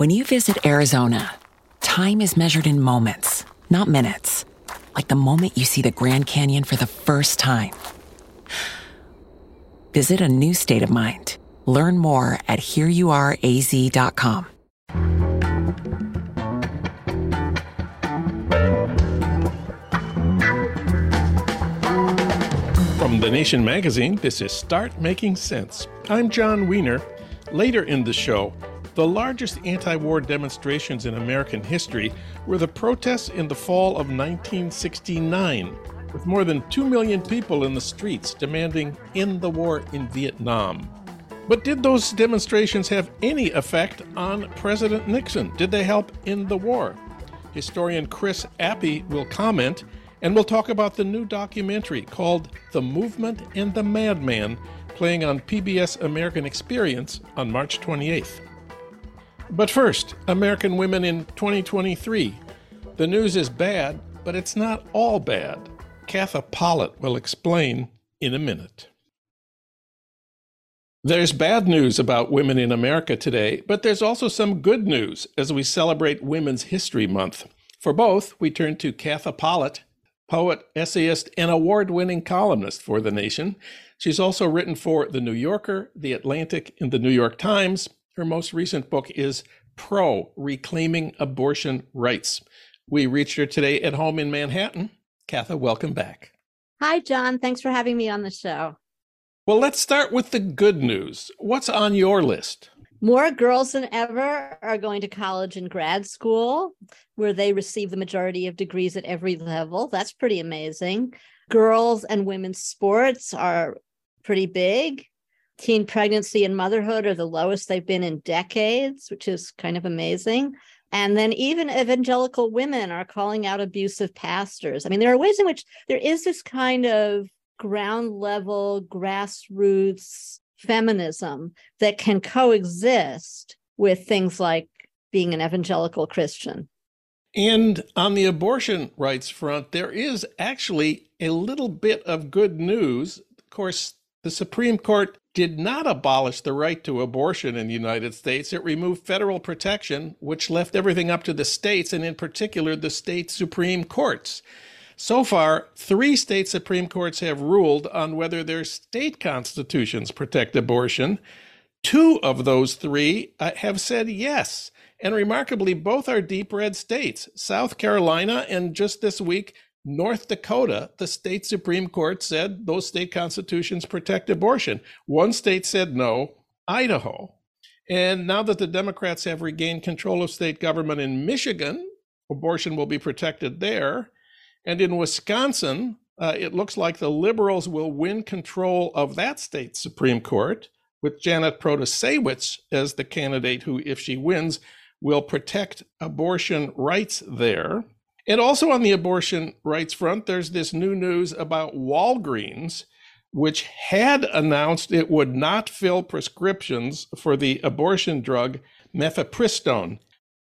When you visit Arizona, time is measured in moments, not minutes. Like the moment you see the Grand Canyon for the first time. Visit a new state of mind. Learn more at hereyouareaz.com. From The Nation magazine, this is Start Making Sense. I'm Jon Wiener. Later in the show, the largest anti war demonstrations in American history were the protests in the fall of 1969, with more than 2 million people in the streets demanding end the war in Vietnam. But did those demonstrations have any effect on President Nixon? Did they help end the war? Historian Chris Appy will comment and we'll talk about the new documentary called The Movement and the Madman, playing on PBS American Experience on March 28th. But first, American women in 2023. The news is bad, but it's not all bad. Katha Pollitt will explain in a minute. There's bad news about women in America today, but there's also some good news as we celebrate Women's History Month. For both, we turn to Katha Pollitt poet, essayist, and award winning columnist for The Nation. She's also written for The New Yorker, The Atlantic, and The New York Times. Her most recent book is Pro Reclaiming Abortion Rights. We reached her today at home in Manhattan. Katha, welcome back. Hi, Jon. Thanks for having me on the show. Well, let's start with the good news. What's on your list? More girls than ever are going to college and grad school, where they receive the majority of degrees at every level. That's pretty amazing. Girls and women's sports are pretty big. Teen pregnancy and motherhood are the lowest they've been in decades, which is kind of amazing. And then even evangelical women are calling out abusive pastors. I mean, there are ways in which there is this kind of ground level, grassroots feminism that can coexist with things like being an evangelical Christian. And on the abortion rights front, there is actually a little bit of good news. Of course, the Supreme Court did not abolish the right to abortion in the United States. It removed federal protection, which left everything up to the states, and in particular, the state Supreme Courts. So far, three state Supreme Courts have ruled on whether their state constitutions protect abortion. Two of those three uh, have said yes. And remarkably, both are deep red states South Carolina and just this week, North Dakota, the state Supreme Court said those state constitutions protect abortion. One state said no, Idaho. And now that the Democrats have regained control of state government in Michigan, abortion will be protected there. And in Wisconsin, uh, it looks like the liberals will win control of that state Supreme Court with Janet Protasiewicz as the candidate who, if she wins, will protect abortion rights there. And also on the abortion rights front, there's this new news about Walgreens, which had announced it would not fill prescriptions for the abortion drug mifepristone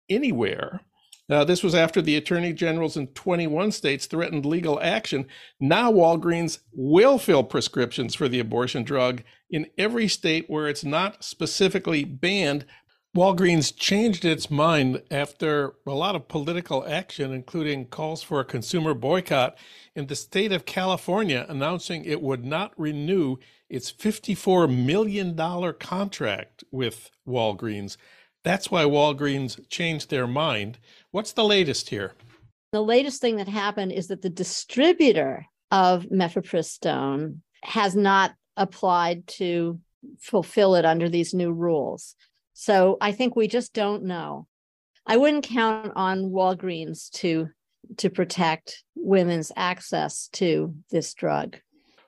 anywhere. Uh, this was after the attorney generals in 21 states threatened legal action. Now, Walgreens will fill prescriptions for the abortion drug in every state where it's not specifically banned. Walgreens changed its mind after a lot of political action, including calls for a consumer boycott, in the state of California announcing it would not renew its $54 million contract with Walgreens. That's why Walgreens changed their mind. What's the latest here? The latest thing that happened is that the distributor of mifepristone has not applied to fulfill it under these new rules. So I think we just don't know. I wouldn't count on Walgreens to to protect women's access to this drug.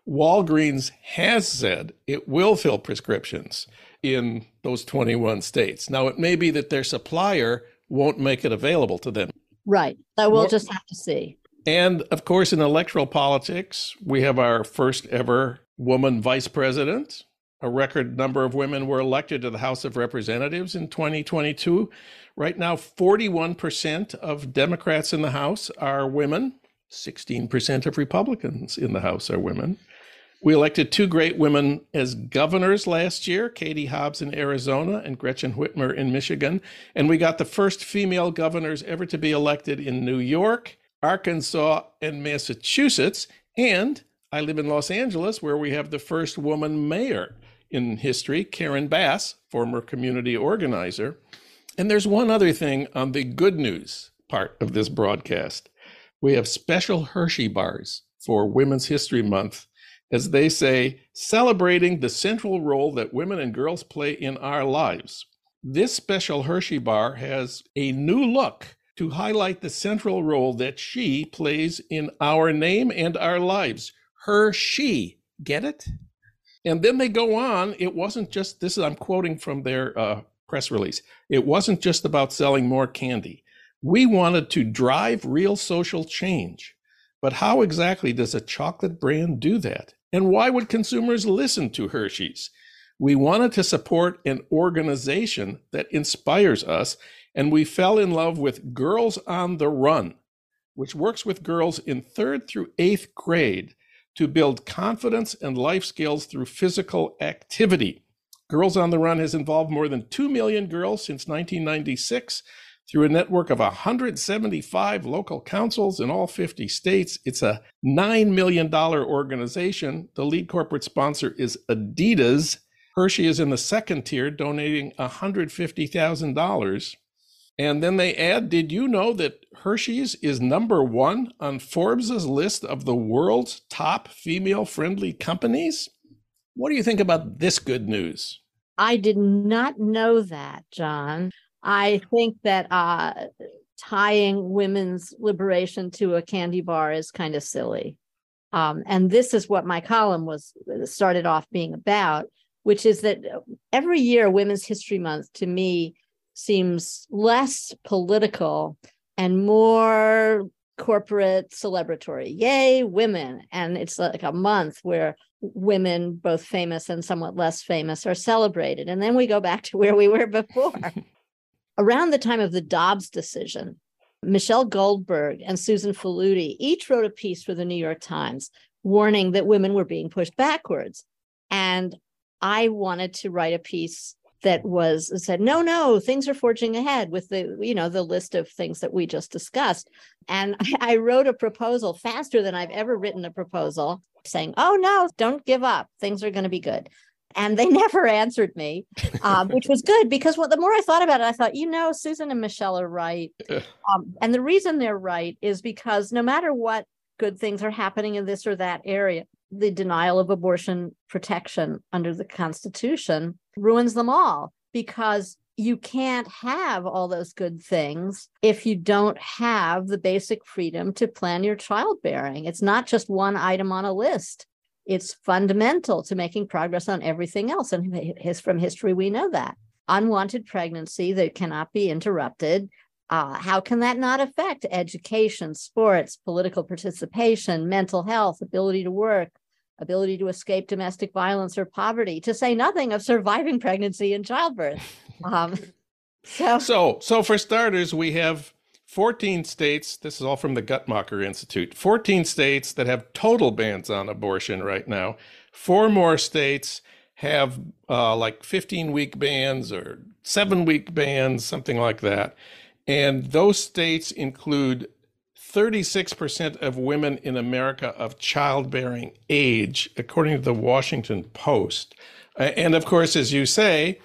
Walgreens has said it will fill prescriptions in those 21 states. Now, it may be that their supplier won't make it available to them. Right. So we'll More, just have to see. And of course, in electoral politics, we have our first ever woman vice president. A record number of women were elected to the House of Representatives in 2022. Right now, 41% of Democrats in the House are women, 16% of Republicans in the House are women. We elected two great women as governors last year Katie Hobbs in Arizona and Gretchen Whitmer in Michigan. And we got the first female governors ever to be elected in New York, Arkansas, and Massachusetts. And I live in Los Angeles, where we have the first woman mayor in history, Karen Bass, former community organizer. And there's one other thing on the good news part of this broadcast. We have special Hershey bars for Women's History Month as they say, celebrating the central role that women and girls play in our lives. This special Hershey bar has a new look to highlight the central role that she plays in our name and our lives. Hershey, get it? And then they go on. It wasn't just this. Is, I'm quoting from their uh, press release. It wasn't just about selling more candy. We wanted to drive real social change. But how exactly does a chocolate brand do that? And why would consumers listen to Hershey's? We wanted to support an organization that inspires us, and we fell in love with Girls on the Run, which works with girls in third through eighth grade to build confidence and life skills through physical activity. Girls on the Run has involved more than 2 million girls since 1996 through a network of 175 local councils in all 50 states. It's a $9 million organization. The lead corporate sponsor is Adidas. Hershey is in the second tier, donating $150,000. And then they add Did you know that Hershey's is number one on Forbes' list of the world's top female friendly companies? What do you think about this good news? I did not know that, Jon. I think that uh, tying women's liberation to a candy bar is kind of silly. Um, and this is what my column was started off being about, which is that every year, Women's History Month to me seems less political and more corporate celebratory. Yay, women. And it's like a month where women, both famous and somewhat less famous, are celebrated. And then we go back to where we were before. Around the time of the Dobbs decision, Michelle Goldberg and Susan Faludi each wrote a piece for the New York Times warning that women were being pushed backwards. And I wanted to write a piece that was said, no, no, things are forging ahead with the, you know, the list of things that we just discussed. And I wrote a proposal faster than I've ever written a proposal saying, oh no, don't give up. Things are going to be good and they never answered me, um, which was good because well, the more I thought about it, I thought, you know, Susan and Michelle are right. Um, and the reason they're right is because no matter what good things are happening in this or that area, the denial of abortion protection under the Constitution ruins them all because you can't have all those good things if you don't have the basic freedom to plan your childbearing. It's not just one item on a list it's fundamental to making progress on everything else. And his, from history, we know that. Unwanted pregnancy that cannot be interrupted. Uh, how can that not affect education, sports, political participation, mental health, ability to work, ability to escape domestic violence or poverty, to say nothing of surviving pregnancy and childbirth? Um, so, so, so for starters, we have 14 states, this is all from the Guttmacher Institute, 14 states that have total bans on abortion right now. Four more states have uh, like 15 week bans or seven week bans, something like that. And those states include 36% of women in America of childbearing age, according to the Washington Post. And of course, as you say,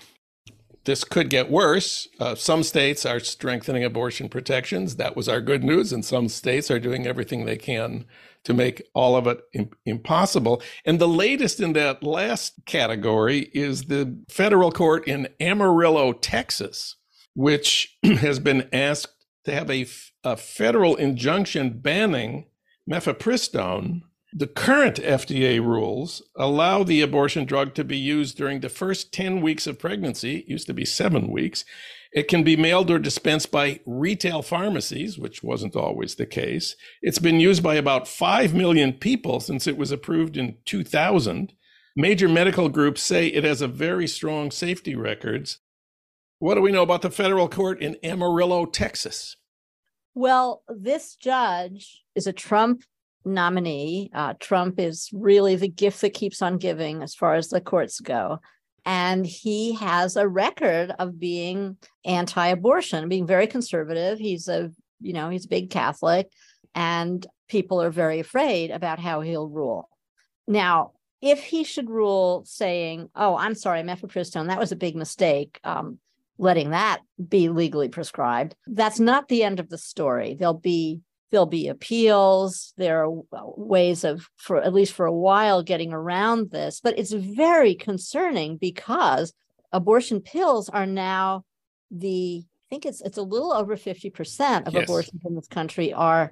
this could get worse. Uh, some states are strengthening abortion protections. That was our good news. And some states are doing everything they can to make all of it Im- impossible. And the latest in that last category is the federal court in Amarillo, Texas, which has been asked to have a, a federal injunction banning mifepristone the current FDA rules allow the abortion drug to be used during the first 10 weeks of pregnancy, it used to be seven weeks, It can be mailed or dispensed by retail pharmacies, which wasn't always the case. It's been used by about 5 million people since it was approved in 2000. Major medical groups say it has a very strong safety records. What do we know about the federal court in Amarillo, Texas? Well, this judge is a Trump nominee. Uh, Trump is really the gift that keeps on giving as far as the courts go. And he has a record of being anti abortion, being very conservative. He's a, you know, he's a big Catholic, and people are very afraid about how he'll rule. Now, if he should rule saying, oh, I'm sorry, mifepristone, that was a big mistake, um, letting that be legally prescribed, that's not the end of the story. There'll be there'll be appeals there are ways of for at least for a while getting around this but it's very concerning because abortion pills are now the i think it's it's a little over 50% of yes. abortions in this country are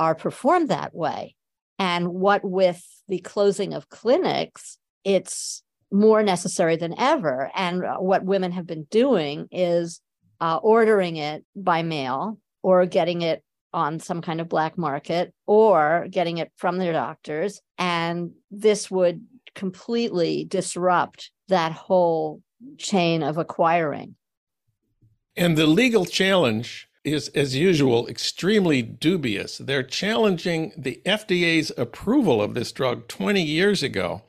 are performed that way and what with the closing of clinics it's more necessary than ever and what women have been doing is uh, ordering it by mail or getting it on some kind of black market or getting it from their doctors. And this would completely disrupt that whole chain of acquiring. And the legal challenge is, as usual, extremely dubious. They're challenging the FDA's approval of this drug 20 years ago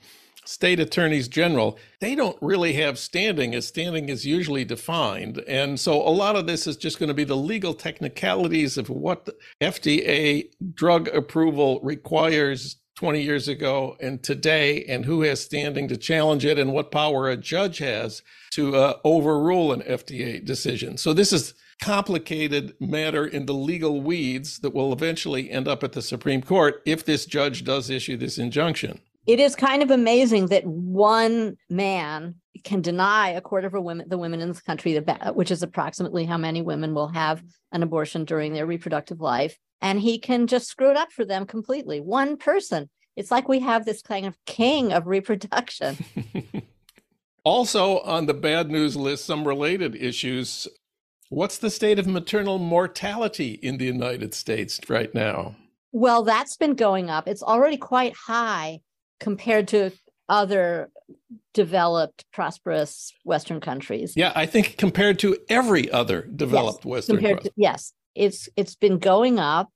state attorneys general, they don't really have standing as standing is usually defined. And so a lot of this is just going to be the legal technicalities of what FDA drug approval requires 20 years ago and today, and who has standing to challenge it, and what power a judge has to uh, overrule an FDA decision. So this is complicated matter in the legal weeds that will eventually end up at the Supreme Court if this judge does issue this injunction it is kind of amazing that one man can deny a quarter of a women, the women in this country, the, which is approximately how many women will have an abortion during their reproductive life, and he can just screw it up for them completely. One person. It's like we have this kind of king of reproduction. also on the bad news list, some related issues. What's the state of maternal mortality in the United States right now? Well, that's been going up. It's already quite high compared to other developed, prosperous Western countries. Yeah, I think compared to every other developed yes, Western. Compared to, yes, it's it's been going up.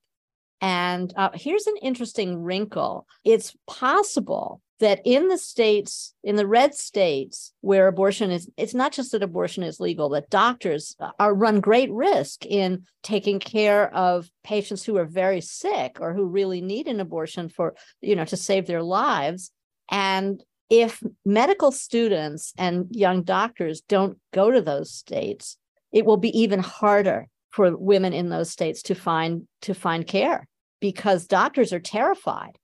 And uh, here's an interesting wrinkle: it's possible that in the states, in the red states where abortion is, it's not just that abortion is legal, that doctors uh, are run great risk in taking care of patients who are very sick or who really need an abortion for, you know, to save their lives. And if medical students and young doctors don't go to those states, it will be even harder for women in those states to find to find care because doctors are terrified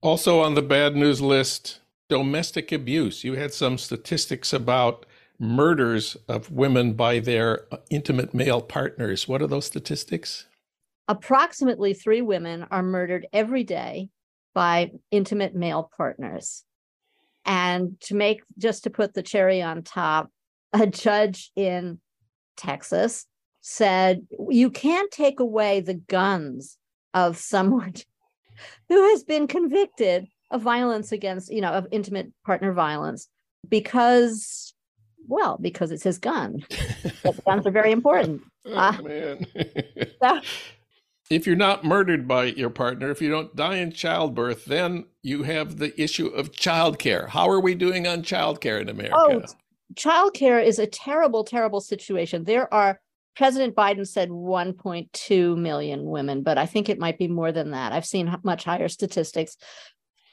also on the bad news list, domestic abuse. You had some statistics about murders of women by their uh, intimate male partners. What are those statistics? Approximately three women are murdered every day by intimate male partners. And to make, just to put the cherry on top, a judge in Texas said, You can't take away the guns of someone who has been convicted of violence against, you know, of intimate partner violence because, well, because it's his gun. guns are very important. Oh, uh, man. so, if you're not murdered by your partner, if you don't die in childbirth, then you have the issue of childcare. How are we doing on childcare in America? Oh, childcare is a terrible, terrible situation. There are President Biden said 1.2 million women, but I think it might be more than that. I've seen much higher statistics.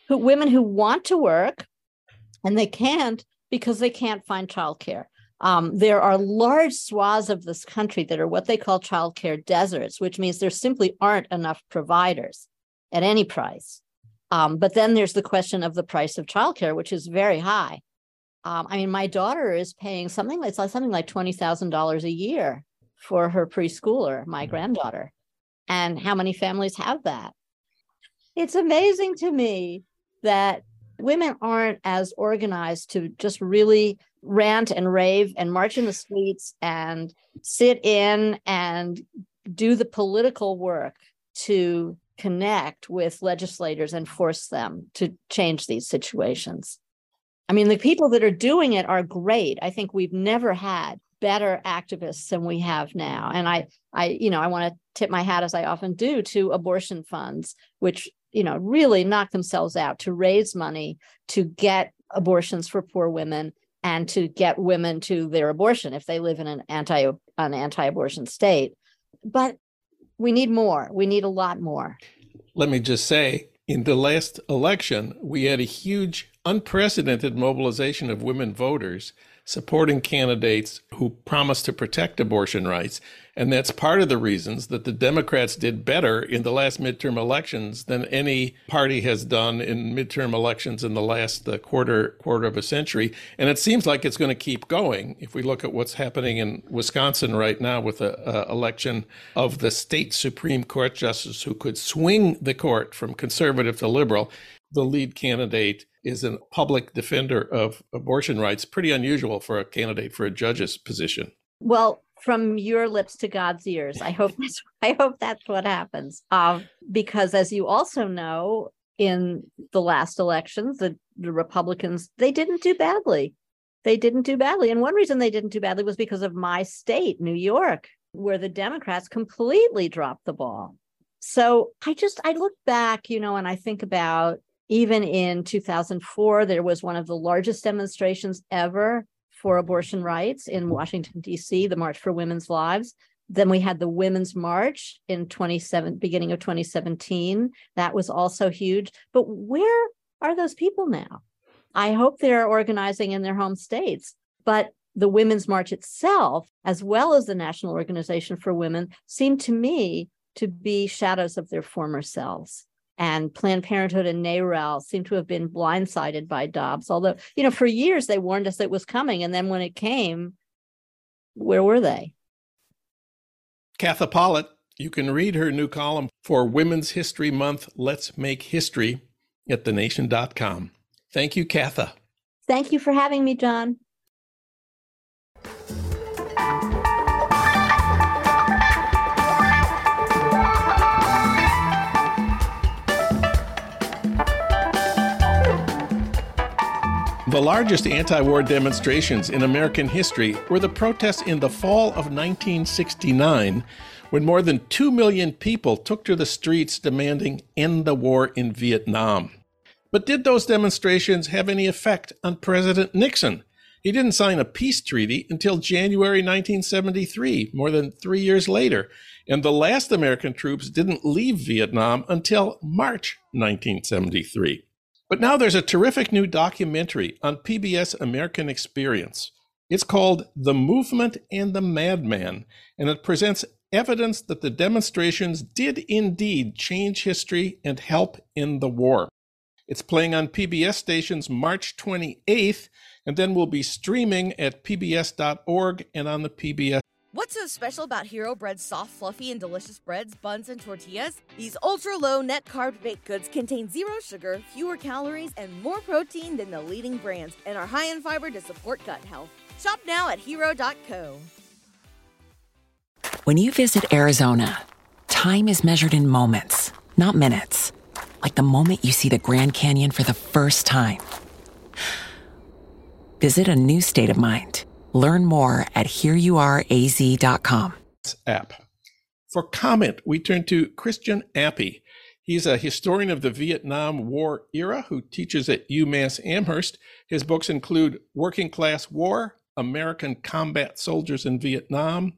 Women who want to work and they can't because they can't find childcare. Um, there are large swaths of this country that are what they call childcare deserts, which means there simply aren't enough providers at any price. Um, but then there's the question of the price of childcare, which is very high. Um, I mean, my daughter is paying something like something like twenty thousand dollars a year for her preschooler, my granddaughter. And how many families have that? It's amazing to me that women aren't as organized to just really rant and rave and march in the streets and sit in and do the political work to connect with legislators and force them to change these situations. I mean, the people that are doing it are great. I think we've never had better activists than we have now. And I, I, you know, I want to tip my hat as I often do to abortion funds, which, you know, really knock themselves out to raise money to get abortions for poor women and to get women to their abortion if they live in an anti an anti-abortion state. But we need more. We need a lot more. Let me just say, in the last election, we had a huge, unprecedented mobilization of women voters supporting candidates who promise to protect abortion rights. And that's part of the reasons that the Democrats did better in the last midterm elections than any party has done in midterm elections in the last uh, quarter quarter of a century. And it seems like it's going to keep going. If we look at what's happening in Wisconsin right now with the election of the state Supreme Court justice who could swing the court from conservative to liberal, the lead candidate is a public defender of abortion rights. Pretty unusual for a candidate for a judge's position. Well, from your lips to God's ears. I hope that's I hope that's what happens. Uh, because as you also know, in the last elections, the, the Republicans they didn't do badly. They didn't do badly, and one reason they didn't do badly was because of my state, New York, where the Democrats completely dropped the ball. So I just I look back, you know, and I think about even in 2004, there was one of the largest demonstrations ever for abortion rights in Washington, D.C., the March for Women's Lives. Then we had the Women's March in 27, beginning of 2017. That was also huge. But where are those people now? I hope they're organizing in their home states. But the Women's March itself, as well as the National Organization for Women, seem to me to be shadows of their former selves and Planned Parenthood and NARAL seem to have been blindsided by Dobbs. Although, you know, for years they warned us it was coming. And then when it came, where were they? Katha Pollitt, you can read her new column for Women's History Month, Let's Make History at thenation.com. Thank you, Katha. Thank you for having me, Jon. The largest anti war demonstrations in American history were the protests in the fall of 1969, when more than 2 million people took to the streets demanding end the war in Vietnam. But did those demonstrations have any effect on President Nixon? He didn't sign a peace treaty until January 1973, more than three years later, and the last American troops didn't leave Vietnam until March 1973. But now there's a terrific new documentary on PBS American Experience. It's called The Movement and the Madman, and it presents evidence that the demonstrations did indeed change history and help in the war. It's playing on PBS stations March 28th, and then will be streaming at pbs.org and on the PBS What's so special about Hero Bread's soft, fluffy, and delicious breads, buns, and tortillas? These ultra low net carb baked goods contain zero sugar, fewer calories, and more protein than the leading brands, and are high in fiber to support gut health. Shop now at hero.co. When you visit Arizona, time is measured in moments, not minutes. Like the moment you see the Grand Canyon for the first time. Visit a new state of mind Learn more at hereyouareaz.com. App. For comment, we turn to Christian Appy. He's a historian of the Vietnam War era who teaches at UMass Amherst. His books include Working Class War, American Combat Soldiers in Vietnam,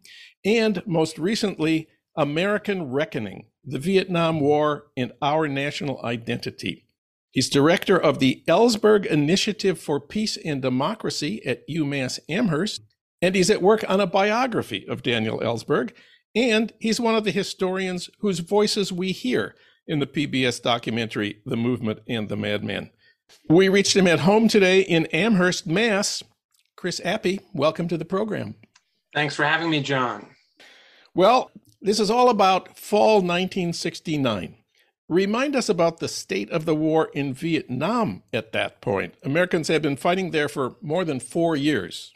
and most recently, American Reckoning, the Vietnam War and Our National Identity. He's director of the Ellsberg Initiative for Peace and Democracy at UMass Amherst, and he's at work on a biography of Daniel Ellsberg. And he's one of the historians whose voices we hear in the PBS documentary, The Movement and the Madman. We reached him at home today in Amherst, Mass. Chris Appy, welcome to the program. Thanks for having me, Jon. Well, this is all about fall 1969. Remind us about the state of the war in Vietnam at that point. Americans had been fighting there for more than four years.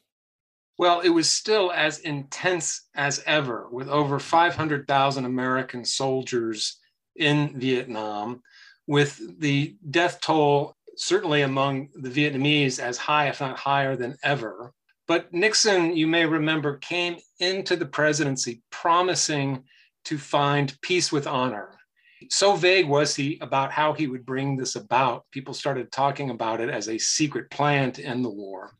Well, it was still as intense as ever, with over 500,000 American soldiers in Vietnam, with the death toll certainly among the Vietnamese as high, if not higher than ever. But Nixon, you may remember, came into the presidency promising to find peace with honor. So vague was he about how he would bring this about. People started talking about it as a secret plan to end the war.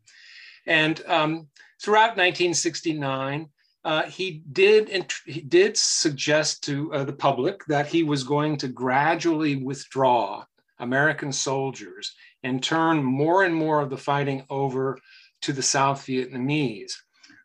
And um, throughout 1969, uh, he did he did suggest to uh, the public that he was going to gradually withdraw American soldiers and turn more and more of the fighting over to the South Vietnamese.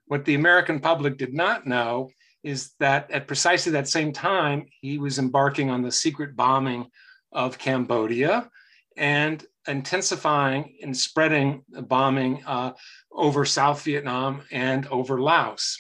What the American public did not know is that at precisely that same time, he was embarking on the secret bombing of Cambodia and intensifying and spreading the bombing uh, over South Vietnam and over Laos.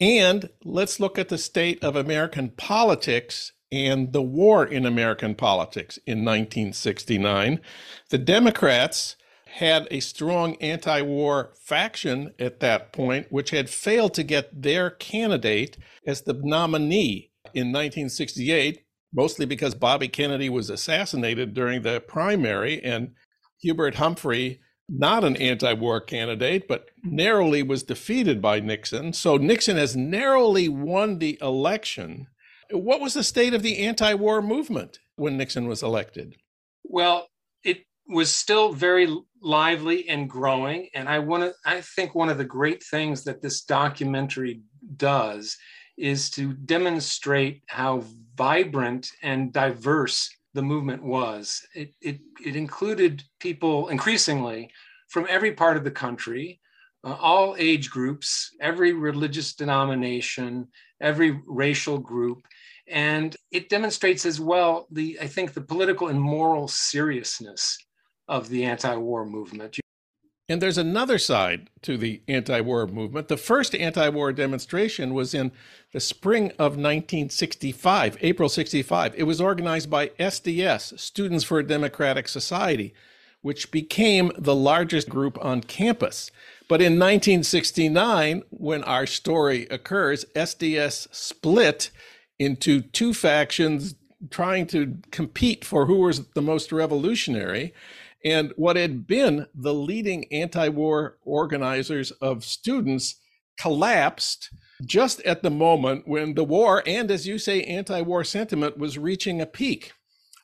And let's look at the state of American politics and the war in American politics in 1969. The Democrats had a strong anti war faction at that point, which had failed to get their candidate as the nominee in 1968, mostly because Bobby Kennedy was assassinated during the primary and Hubert Humphrey, not an anti war candidate, but mm-hmm. narrowly was defeated by Nixon. So Nixon has narrowly won the election. What was the state of the anti war movement when Nixon was elected? Well, it was still very lively and growing. And I want to, I think one of the great things that this documentary does is to demonstrate how vibrant and diverse the movement was. It, it, it included people increasingly from every part of the country, uh, all age groups, every religious denomination, every racial group. And it demonstrates as well the, I think, the political and moral seriousness of the anti-war movement. And there's another side to the anti war movement. The first anti war demonstration was in the spring of 1965, April 65. It was organized by SDS, Students for a Democratic Society, which became the largest group on campus. But in 1969, when our story occurs, SDS split into two factions trying to compete for who was the most revolutionary. And what had been the leading anti war organizers of students collapsed just at the moment when the war and, as you say, anti war sentiment was reaching a peak.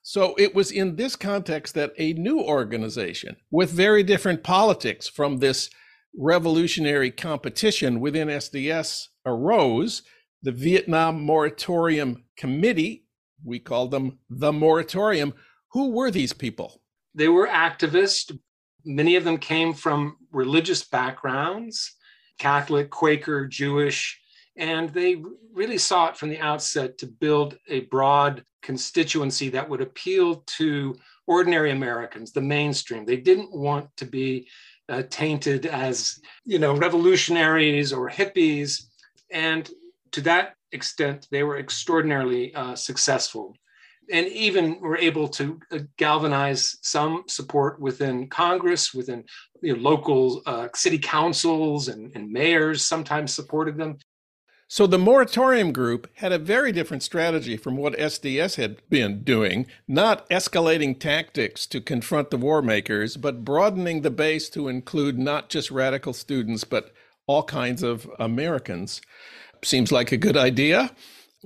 So it was in this context that a new organization with very different politics from this revolutionary competition within SDS arose. The Vietnam Moratorium Committee, we called them the Moratorium. Who were these people? They were activists. Many of them came from religious backgrounds Catholic, Quaker, Jewish, and they really sought from the outset to build a broad constituency that would appeal to ordinary Americans, the mainstream. They didn't want to be uh, tainted as, you know, revolutionaries or hippies. And to that extent, they were extraordinarily uh, successful and even were able to uh, galvanize some support within Congress, within you know, local uh, city councils and, and mayors sometimes supported them. So the moratorium group had a very different strategy from what SDS had been doing, not escalating tactics to confront the war makers, but broadening the base to include not just radical students, but all kinds of Americans. Seems like a good idea.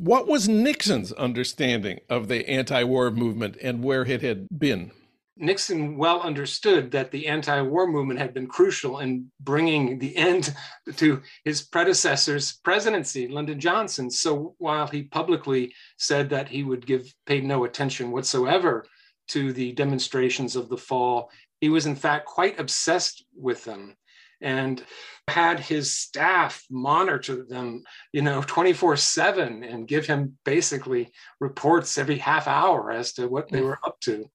What was Nixon's understanding of the anti war movement and where it had been? Nixon well understood that the anti war movement had been crucial in bringing the end to his predecessor's presidency, Lyndon Johnson. So while he publicly said that he would give paid no attention whatsoever to the demonstrations of the fall, he was in fact quite obsessed with them and had his staff monitor them, you know, 24 7 and give him basically reports every half hour as to what they were up to.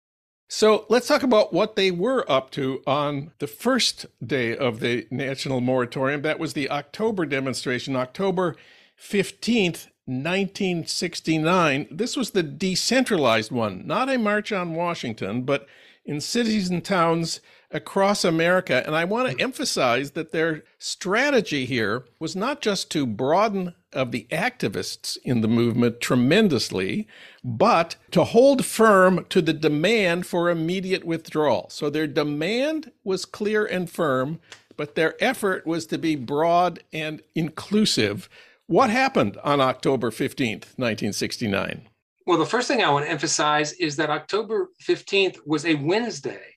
So let's talk about what they were up to on the first day of the national moratorium. That was the October demonstration, October 15th, 1969. This was the decentralized one, not a march on Washington, but in cities and towns across America. And I want to emphasize that their strategy here was not just to broaden of the activists in the movement tremendously, but to hold firm to the demand for immediate withdrawal. So their demand was clear and firm, but their effort was to be broad and inclusive. What happened on October 15th, 1969? Well, the first thing I want to emphasize is that October 15th was a Wednesday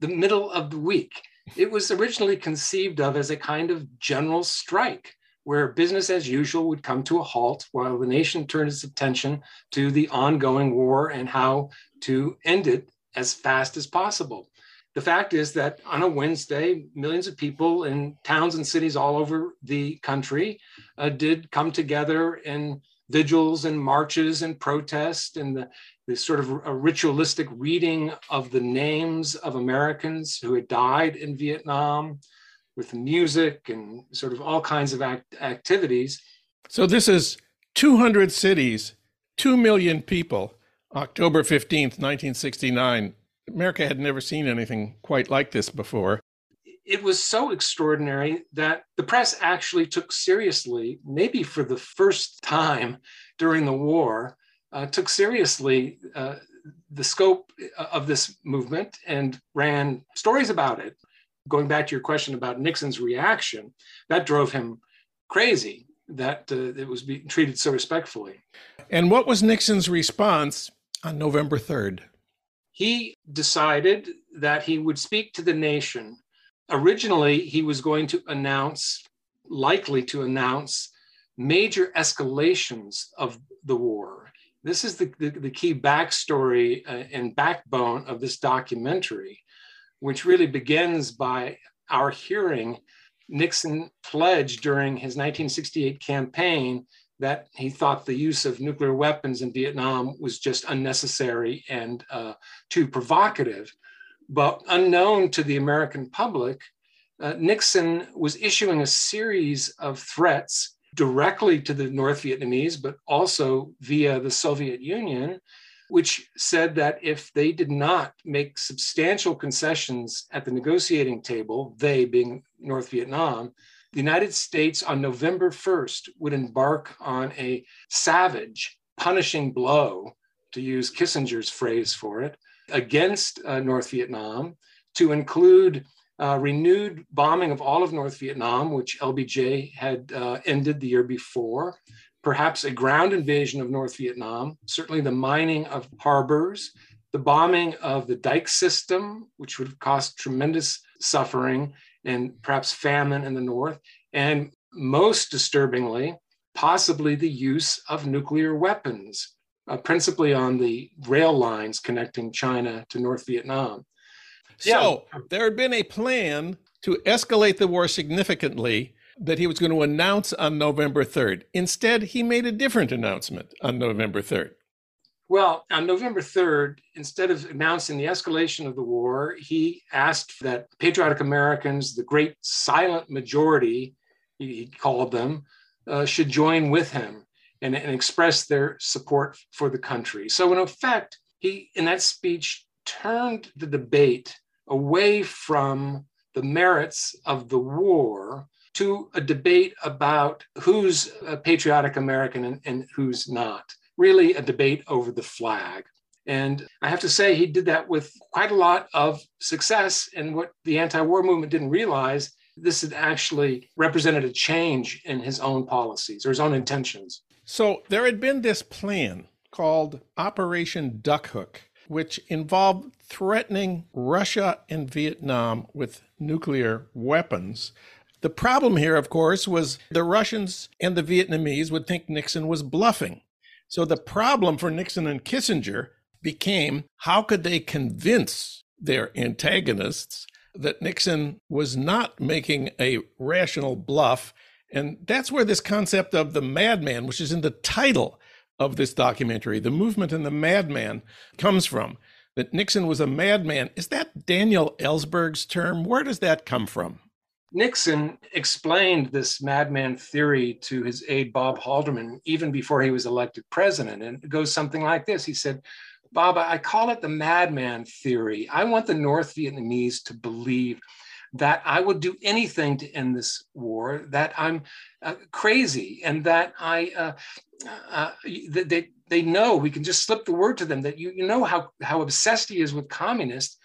the middle of the week. It was originally conceived of as a kind of general strike where business as usual would come to a halt while the nation turned its attention to the ongoing war and how to end it as fast as possible. The fact is that on a Wednesday, millions of people in towns and cities all over the country uh, did come together in vigils and marches and protests and the, this sort of a ritualistic reading of the names of Americans who had died in Vietnam with music and sort of all kinds of act- activities. So this is 200 cities, 2 million people, October 15th, 1969. America had never seen anything quite like this before. It was so extraordinary that the press actually took seriously, maybe for the first time during the war, uh, took seriously uh, the scope of this movement and ran stories about it. Going back to your question about Nixon's reaction, that drove him crazy that uh, it was being treated so respectfully. And what was Nixon's response on November 3rd? He decided that he would speak to the nation. Originally, he was going to announce, likely to announce, major escalations of the war this is the, the, the key backstory uh, and backbone of this documentary, which really begins by our hearing Nixon pledge during his 1968 campaign that he thought the use of nuclear weapons in Vietnam was just unnecessary and uh, too provocative. But unknown to the American public, uh, Nixon was issuing a series of threats directly to the North Vietnamese, but also via the Soviet Union, which said that if they did not make substantial concessions at the negotiating table, they being North Vietnam, the United States on November 1st would embark on a savage, punishing blow, to use Kissinger's phrase for it, against uh, North Vietnam, to include uh, renewed bombing of all of North Vietnam, which LBJ had uh, ended the year before, perhaps a ground invasion of North Vietnam, certainly the mining of harbors, the bombing of the dike system, which would have caused tremendous suffering and perhaps famine in the North, and most disturbingly, possibly the use of nuclear weapons, uh, principally on the rail lines connecting China to North Vietnam. So yeah. there had been a plan to escalate the war significantly that he was going to announce on November 3rd. Instead, he made a different announcement on November 3rd. Well, on November 3rd, instead of announcing the escalation of the war, he asked that patriotic Americans, the great silent majority, he called them, uh, should join with him and, and express their support for the country. So, in effect, he, in that speech, turned the debate away from the merits of the war to a debate about who's a patriotic American and, and who's not. Really, a debate over the flag. And I have to say, he did that with quite a lot of success. And what the anti war movement didn't realize, this had actually represented a change in his own policies or his own intentions. So there had been this plan called Operation Duck Hook which involved threatening Russia and Vietnam with nuclear weapons. The problem here, of course, was the Russians and the Vietnamese would think Nixon was bluffing. So the problem for Nixon and Kissinger became how could they convince their antagonists that Nixon was not making a rational bluff? And that's where this concept of the madman, which is in the title of this documentary, The Movement and the Madman, comes from. That Nixon was a madman. Is that Daniel Ellsberg's term? Where does that come from? Nixon explained this madman theory to his aide, Bob Haldeman, even before he was elected president. And it goes something like this He said, Bob, I call it the madman theory. I want the North Vietnamese to believe that I would do anything to end this war, that I'm uh, crazy, and that I, uh, uh, they, they know we can just slip the word to them that you, you know how, how obsessed he is with communists,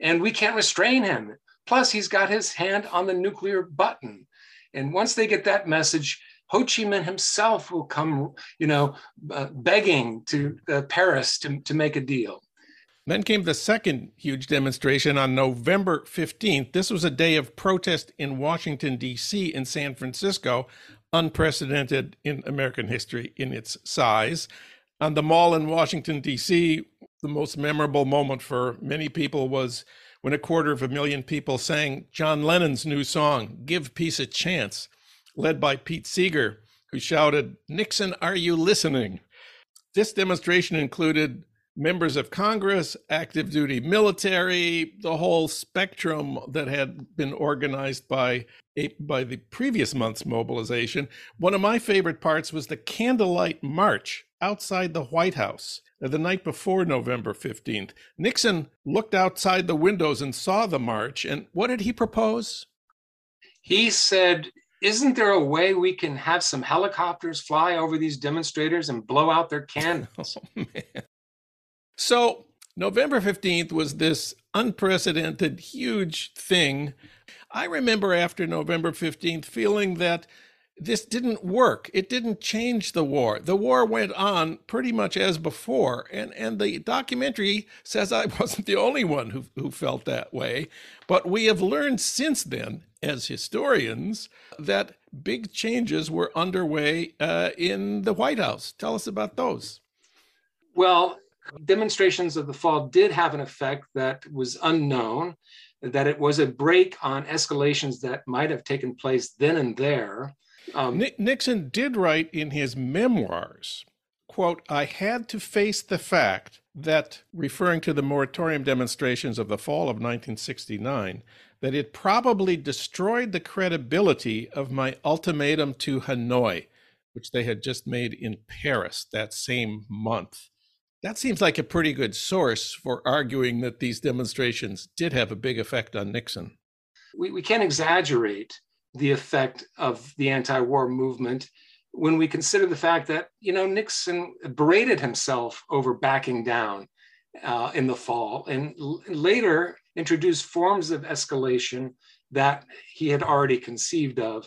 and we can't restrain him. Plus, he's got his hand on the nuclear button. And once they get that message, Ho Chi Minh himself will come, you know, uh, begging to uh, Paris to, to make a deal. Then came the second huge demonstration on November 15th. This was a day of protest in Washington, D.C., and San Francisco, unprecedented in American history in its size. On the mall in Washington, D.C., the most memorable moment for many people was when a quarter of a million people sang John Lennon's new song, Give Peace a Chance, led by Pete Seeger, who shouted, Nixon, are you listening? This demonstration included members of Congress, active duty military, the whole spectrum that had been organized by by the previous month's mobilization. One of my favorite parts was the candlelight march outside the White House uh, the night before November 15th. Nixon looked outside the windows and saw the march. And what did he propose? He said, Isn't there a way we can have some helicopters fly over these demonstrators and blow out their candles? oh, so, November 15th was this unprecedented, huge thing. I remember after November 15th feeling that this didn't work. It didn't change the war. The war went on pretty much as before. And, and the documentary says I wasn't the only one who, who felt that way. But we have learned since then, as historians, that big changes were underway uh, in the White House. Tell us about those. Well, demonstrations of the fall did have an effect that was unknown, that it was a brake on escalations that might have taken place then and there. Um, Nixon did write in his memoirs, quote, I had to face the fact that, referring to the moratorium demonstrations of the fall of 1969, that it probably destroyed the credibility of my ultimatum to Hanoi, which they had just made in Paris that same month. That seems like a pretty good source for arguing that these demonstrations did have a big effect on Nixon. We, we can't exaggerate the effect of the anti-war movement when we consider the fact that you know Nixon berated himself over backing down uh, in the fall, and l- later introduced forms of escalation that he had already conceived of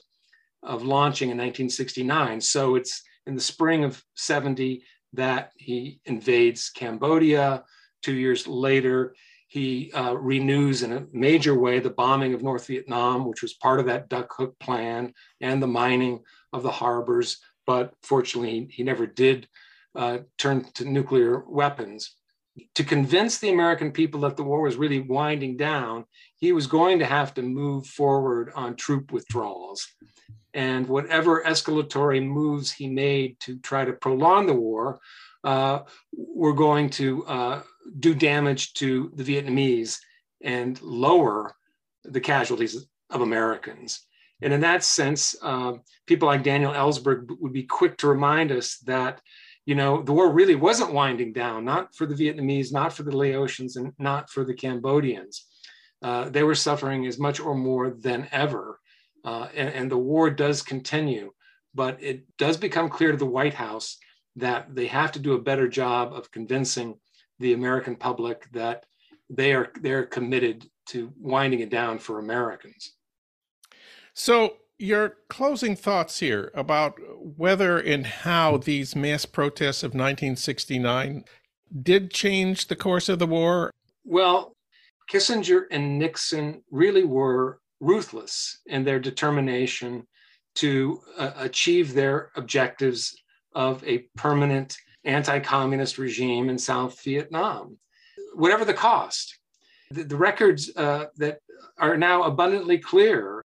of launching in 1969. So it's in the spring of 70 that he invades Cambodia. Two years later, he uh, renews in a major way the bombing of North Vietnam, which was part of that Duck Hook plan and the mining of the harbors. But fortunately, he never did uh, turn to nuclear weapons. To convince the American people that the war was really winding down, he was going to have to move forward on troop withdrawals. And whatever escalatory moves he made to try to prolong the war uh, were going to uh, do damage to the Vietnamese and lower the casualties of Americans. And in that sense, uh, people like Daniel Ellsberg would be quick to remind us that, you know, the war really wasn't winding down, not for the Vietnamese, not for the Laotians, and not for the Cambodians. Uh, they were suffering as much or more than ever. Uh, and, and the war does continue, but it does become clear to the White House that they have to do a better job of convincing the American public that they are they're committed to winding it down for Americans. So your closing thoughts here about whether and how these mass protests of 1969 did change the course of the war? Well, Kissinger and Nixon really were ruthless in their determination to uh, achieve their objectives of a permanent anti communist regime in South Vietnam, whatever the cost. The, the records uh, that are now abundantly clear.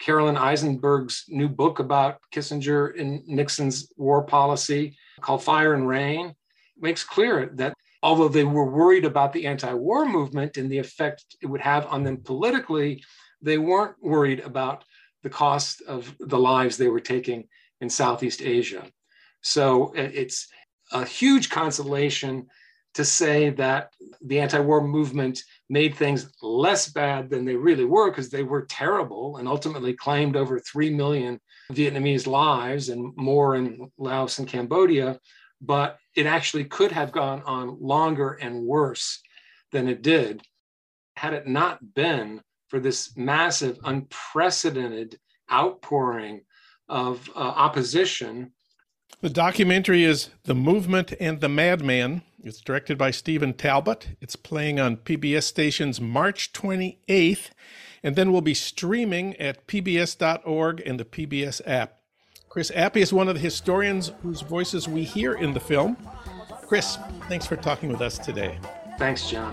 Carolyn Eisenberg's new book about Kissinger and Nixon's war policy called Fire and Rain makes clear that although they were worried about the anti war movement and the effect it would have on them politically, they weren't worried about the cost of the lives they were taking in Southeast Asia. So uh, it's a huge consolation to say that the anti war movement made things less bad than they really were because they were terrible and ultimately claimed over 3 million Vietnamese lives and more in Laos and Cambodia. But it actually could have gone on longer and worse than it did had it not been for this massive, unprecedented outpouring of uh, opposition. The documentary is The Movement and the Madman. It's directed by Stephen Talbot. It's playing on PBS stations March 28th, and then will be streaming at pbs.org and the PBS app. Chris Appy is one of the historians whose voices we hear in the film. Chris, thanks for talking with us today. Thanks, Jon.